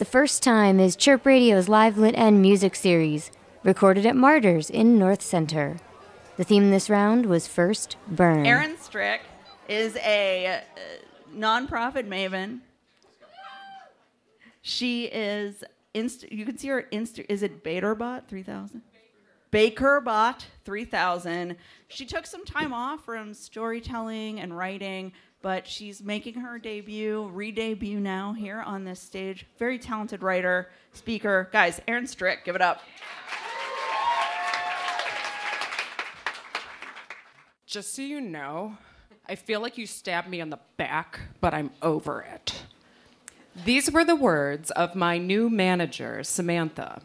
The First Time is Chirp Radio's live lit and music series, recorded at Martyrs in North Center. The theme this round was First Burn. Erin Strick is a uh, nonprofit maven. She is inst- you can see her inst- is it Baderbot 3000? Bakerbot 3000. She took some time off from storytelling and writing, but she's making her debut, re-debut now here on this stage. Very talented writer, speaker. Guys, Erin Strick, give it up. Just so you know, I feel like you stabbed me on the back, but I'm over it. These were the words of my new manager, Samantha.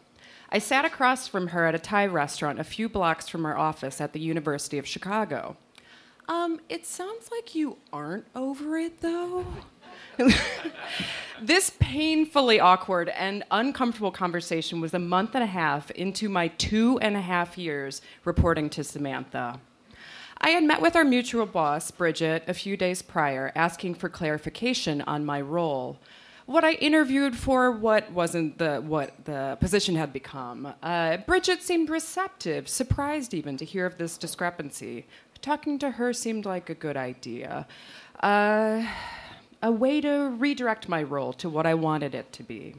I sat across from her at a Thai restaurant a few blocks from her office at the University of Chicago. Um, it sounds like you aren't over it, though. this painfully awkward and uncomfortable conversation was a month and a half into my two and a half years reporting to Samantha. I had met with our mutual boss, Bridget, a few days prior, asking for clarification on my role. What I interviewed for, what wasn't the what the position had become. Uh, Bridget seemed receptive, surprised even to hear of this discrepancy. Talking to her seemed like a good idea, uh, a way to redirect my role to what I wanted it to be.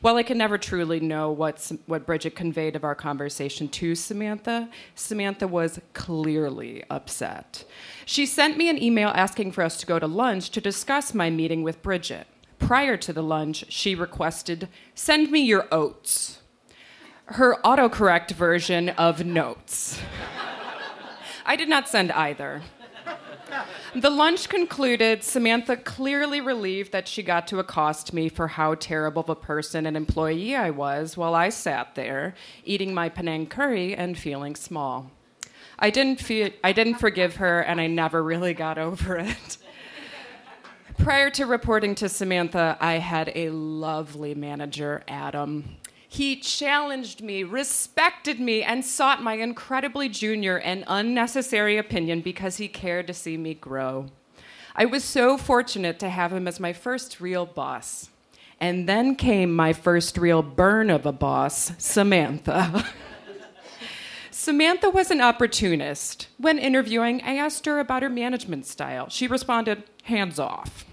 While I can never truly know what, what Bridget conveyed of our conversation to Samantha, Samantha was clearly upset. She sent me an email asking for us to go to lunch to discuss my meeting with Bridget. Prior to the lunch, she requested, Send me your oats. Her autocorrect version of notes. I did not send either. The lunch concluded, Samantha clearly relieved that she got to accost me for how terrible of a person and employee I was while I sat there eating my Penang curry and feeling small. I didn't, I didn't forgive her, and I never really got over it. Prior to reporting to Samantha, I had a lovely manager, Adam. He challenged me, respected me, and sought my incredibly junior and unnecessary opinion because he cared to see me grow. I was so fortunate to have him as my first real boss. And then came my first real burn of a boss, Samantha. Samantha was an opportunist. When interviewing, I asked her about her management style. She responded, hands off.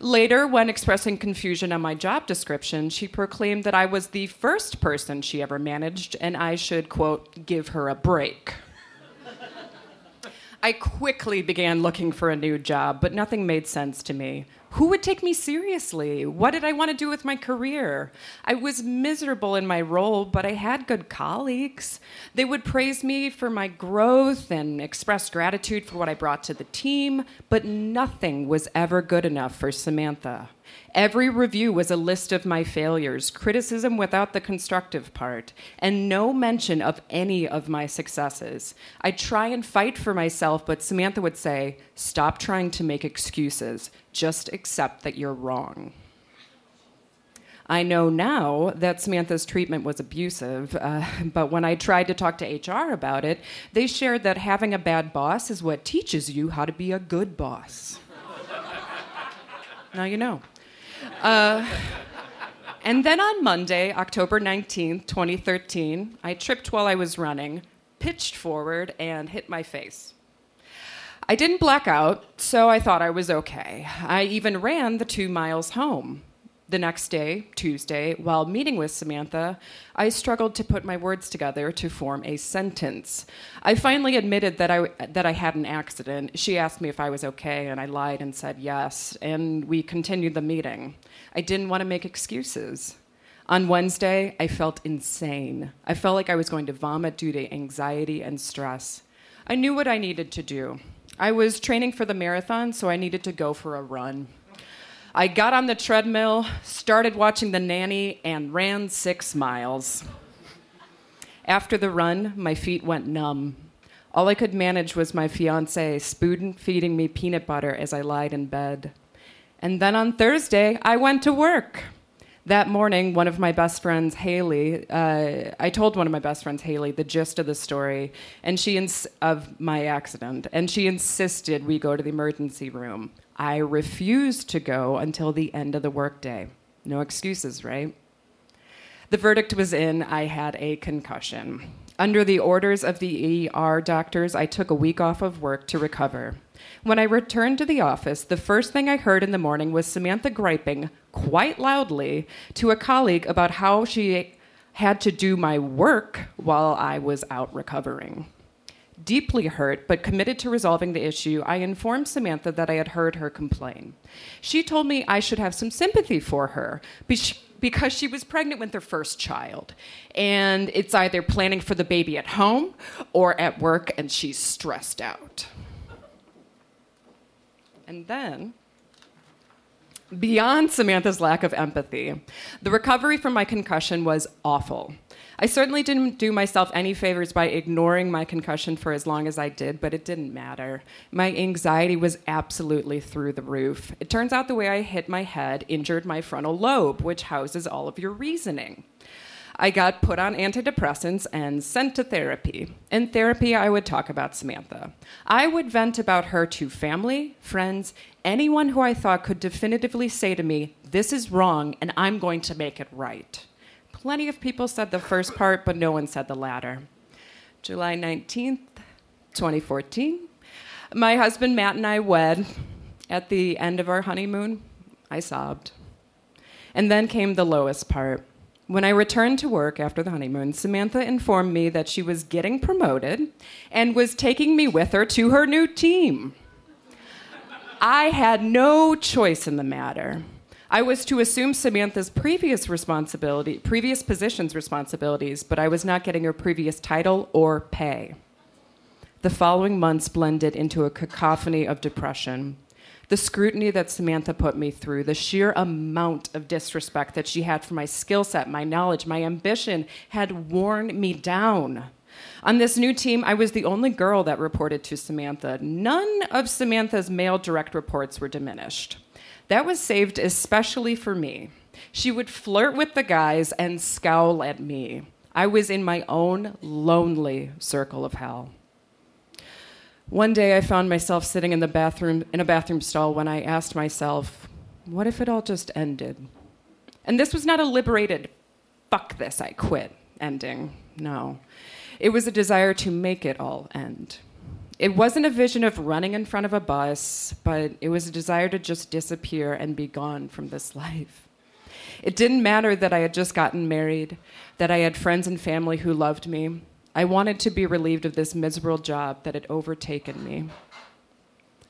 Later, when expressing confusion on my job description, she proclaimed that I was the first person she ever managed and I should, quote, give her a break. I quickly began looking for a new job, but nothing made sense to me. Who would take me seriously? What did I want to do with my career? I was miserable in my role, but I had good colleagues. They would praise me for my growth and express gratitude for what I brought to the team, but nothing was ever good enough for Samantha. Every review was a list of my failures, criticism without the constructive part, and no mention of any of my successes. I'd try and fight for myself, but Samantha would say, Stop trying to make excuses, just accept that you're wrong. I know now that Samantha's treatment was abusive, uh, but when I tried to talk to HR about it, they shared that having a bad boss is what teaches you how to be a good boss. now you know. Uh, and then on Monday, October 19th, 2013, I tripped while I was running, pitched forward, and hit my face. I didn't black out, so I thought I was okay. I even ran the two miles home. The next day, Tuesday, while meeting with Samantha, I struggled to put my words together to form a sentence. I finally admitted that I, that I had an accident. She asked me if I was okay, and I lied and said yes, and we continued the meeting. I didn't want to make excuses. On Wednesday, I felt insane. I felt like I was going to vomit due to anxiety and stress. I knew what I needed to do. I was training for the marathon, so I needed to go for a run. I got on the treadmill, started watching The Nanny, and ran six miles. After the run, my feet went numb. All I could manage was my fiance spoon feeding me peanut butter as I lied in bed. And then on Thursday, I went to work. That morning, one of my best friends, Haley, uh, I told one of my best friends, Haley, the gist of the story, and she ins- of my accident, and she insisted we go to the emergency room. I refused to go until the end of the workday. No excuses, right? The verdict was in I had a concussion. Under the orders of the ER doctors, I took a week off of work to recover. When I returned to the office, the first thing I heard in the morning was Samantha griping quite loudly to a colleague about how she had to do my work while I was out recovering. Deeply hurt, but committed to resolving the issue, I informed Samantha that I had heard her complain. She told me I should have some sympathy for her because she was pregnant with her first child. And it's either planning for the baby at home or at work, and she's stressed out. And then, beyond Samantha's lack of empathy, the recovery from my concussion was awful. I certainly didn't do myself any favors by ignoring my concussion for as long as I did, but it didn't matter. My anxiety was absolutely through the roof. It turns out the way I hit my head injured my frontal lobe, which houses all of your reasoning. I got put on antidepressants and sent to therapy. In therapy, I would talk about Samantha. I would vent about her to family, friends, anyone who I thought could definitively say to me, This is wrong, and I'm going to make it right. Plenty of people said the first part, but no one said the latter. July 19th, 2014. My husband Matt and I wed. At the end of our honeymoon, I sobbed. And then came the lowest part. When I returned to work after the honeymoon, Samantha informed me that she was getting promoted and was taking me with her to her new team. I had no choice in the matter. I was to assume Samantha's previous responsibility, previous position's responsibilities, but I was not getting her previous title or pay. The following months blended into a cacophony of depression the scrutiny that Samantha put me through, the sheer amount of disrespect that she had for my skill set, my knowledge, my ambition had worn me down. On this new team, I was the only girl that reported to Samantha. None of Samantha's male direct reports were diminished. That was saved especially for me. She would flirt with the guys and scowl at me. I was in my own lonely circle of hell. One day I found myself sitting in the bathroom in a bathroom stall when I asked myself, what if it all just ended? And this was not a liberated fuck this, I quit ending. No. It was a desire to make it all end. It wasn't a vision of running in front of a bus, but it was a desire to just disappear and be gone from this life. It didn't matter that I had just gotten married, that I had friends and family who loved me, I wanted to be relieved of this miserable job that had overtaken me.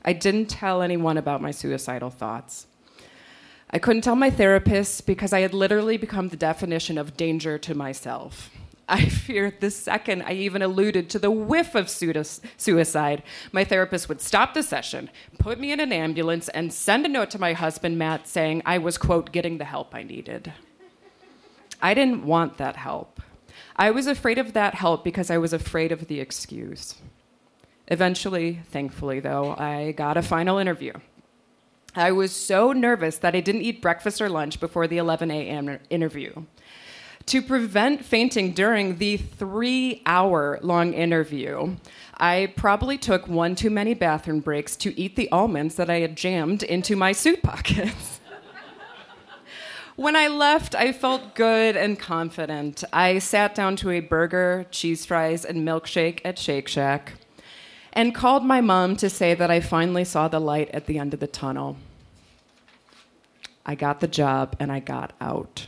I didn't tell anyone about my suicidal thoughts. I couldn't tell my therapist because I had literally become the definition of danger to myself. I feared the second I even alluded to the whiff of suicide, my therapist would stop the session, put me in an ambulance, and send a note to my husband, Matt, saying I was, quote, getting the help I needed. I didn't want that help. I was afraid of that help because I was afraid of the excuse. Eventually, thankfully, though, I got a final interview. I was so nervous that I didn't eat breakfast or lunch before the 11 a.m. interview. To prevent fainting during the three hour long interview, I probably took one too many bathroom breaks to eat the almonds that I had jammed into my suit pockets. When I left, I felt good and confident. I sat down to a burger, cheese fries, and milkshake at Shake Shack and called my mom to say that I finally saw the light at the end of the tunnel. I got the job and I got out.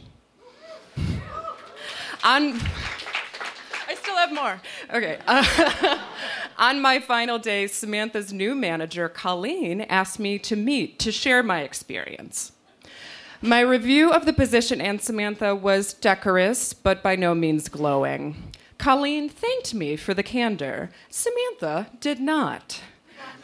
On, I still have more. Okay. Uh, on my final day, Samantha's new manager, Colleen, asked me to meet to share my experience. My review of the position and Samantha was decorous, but by no means glowing. Colleen thanked me for the candor. Samantha did not.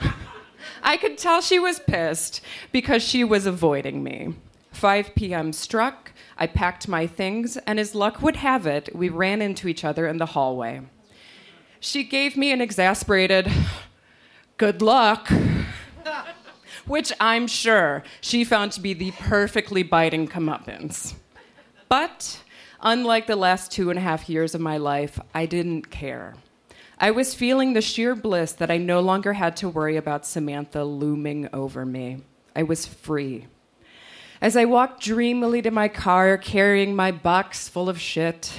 I could tell she was pissed because she was avoiding me. 5 p.m. struck, I packed my things, and as luck would have it, we ran into each other in the hallway. She gave me an exasperated, good luck which I'm sure she found to be the perfectly biting comeuppance. But unlike the last two and a half years of my life, I didn't care. I was feeling the sheer bliss that I no longer had to worry about Samantha looming over me. I was free. As I walked dreamily to my car carrying my box full of shit,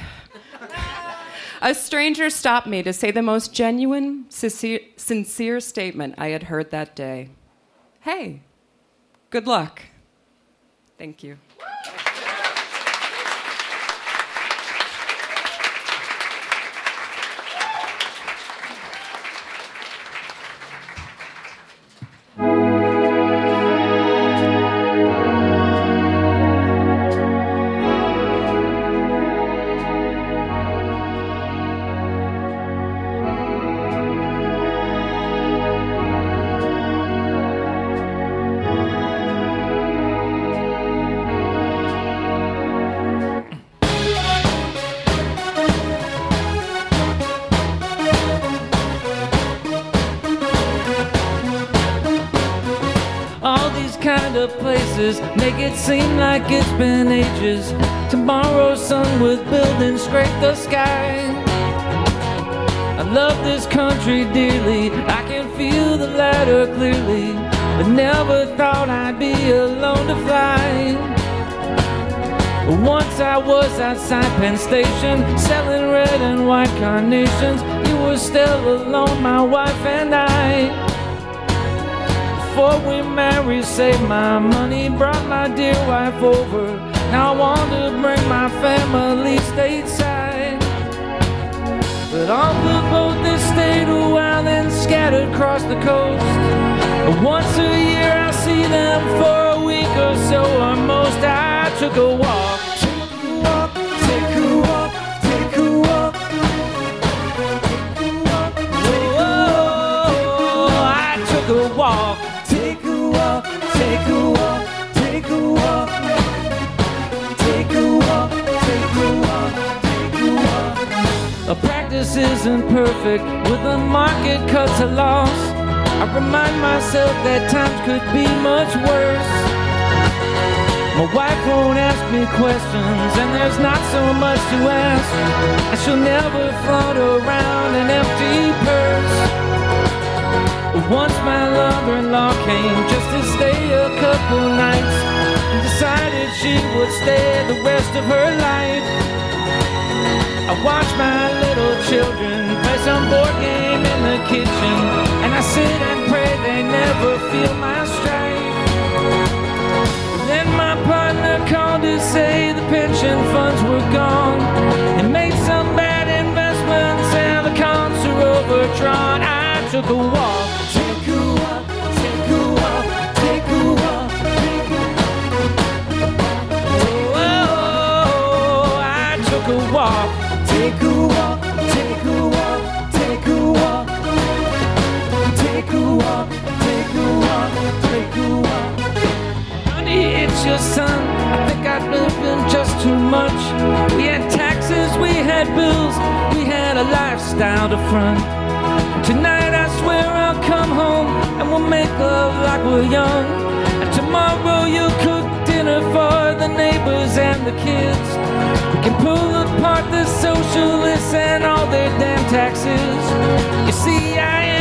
a stranger stopped me to say the most genuine, sincere, statement I had heard that day. Hey, good luck. Thank you. Make it seem like it's been ages. Tomorrow's sun with buildings scrape the sky. I love this country dearly, I can feel the ladder clearly, but never thought I'd be alone to fly. Once I was outside Penn Station selling red and white carnations. You were still alone, my wife and I before we married, saved my money, brought my dear wife over. Now I want to bring my family stateside. But on the boat they stayed a while, then scattered across the coast. Once a year I see them for a week or so, or most I took a walk. Practice isn't perfect with the market cuts a loss. I remind myself that times could be much worse. My wife won't ask me questions, and there's not so much to ask. And she'll never float around an empty purse. Once my mother-in-law came just to stay a couple nights, and decided she would stay the rest of her life. I watch my little children play some board game in the kitchen, and I sit and pray they never feel my strife. Then my partner called to say the pension funds were gone, and made some bad investments, and the accounts are overdrawn. I took a walk. Your son. I think I've lived in just too much. We had taxes, we had bills, we had a lifestyle to front. Tonight I swear I'll come home and we'll make love like we're young. And tomorrow you'll cook dinner for the neighbors and the kids. We can pull apart the socialists and all their damn taxes. You see, I am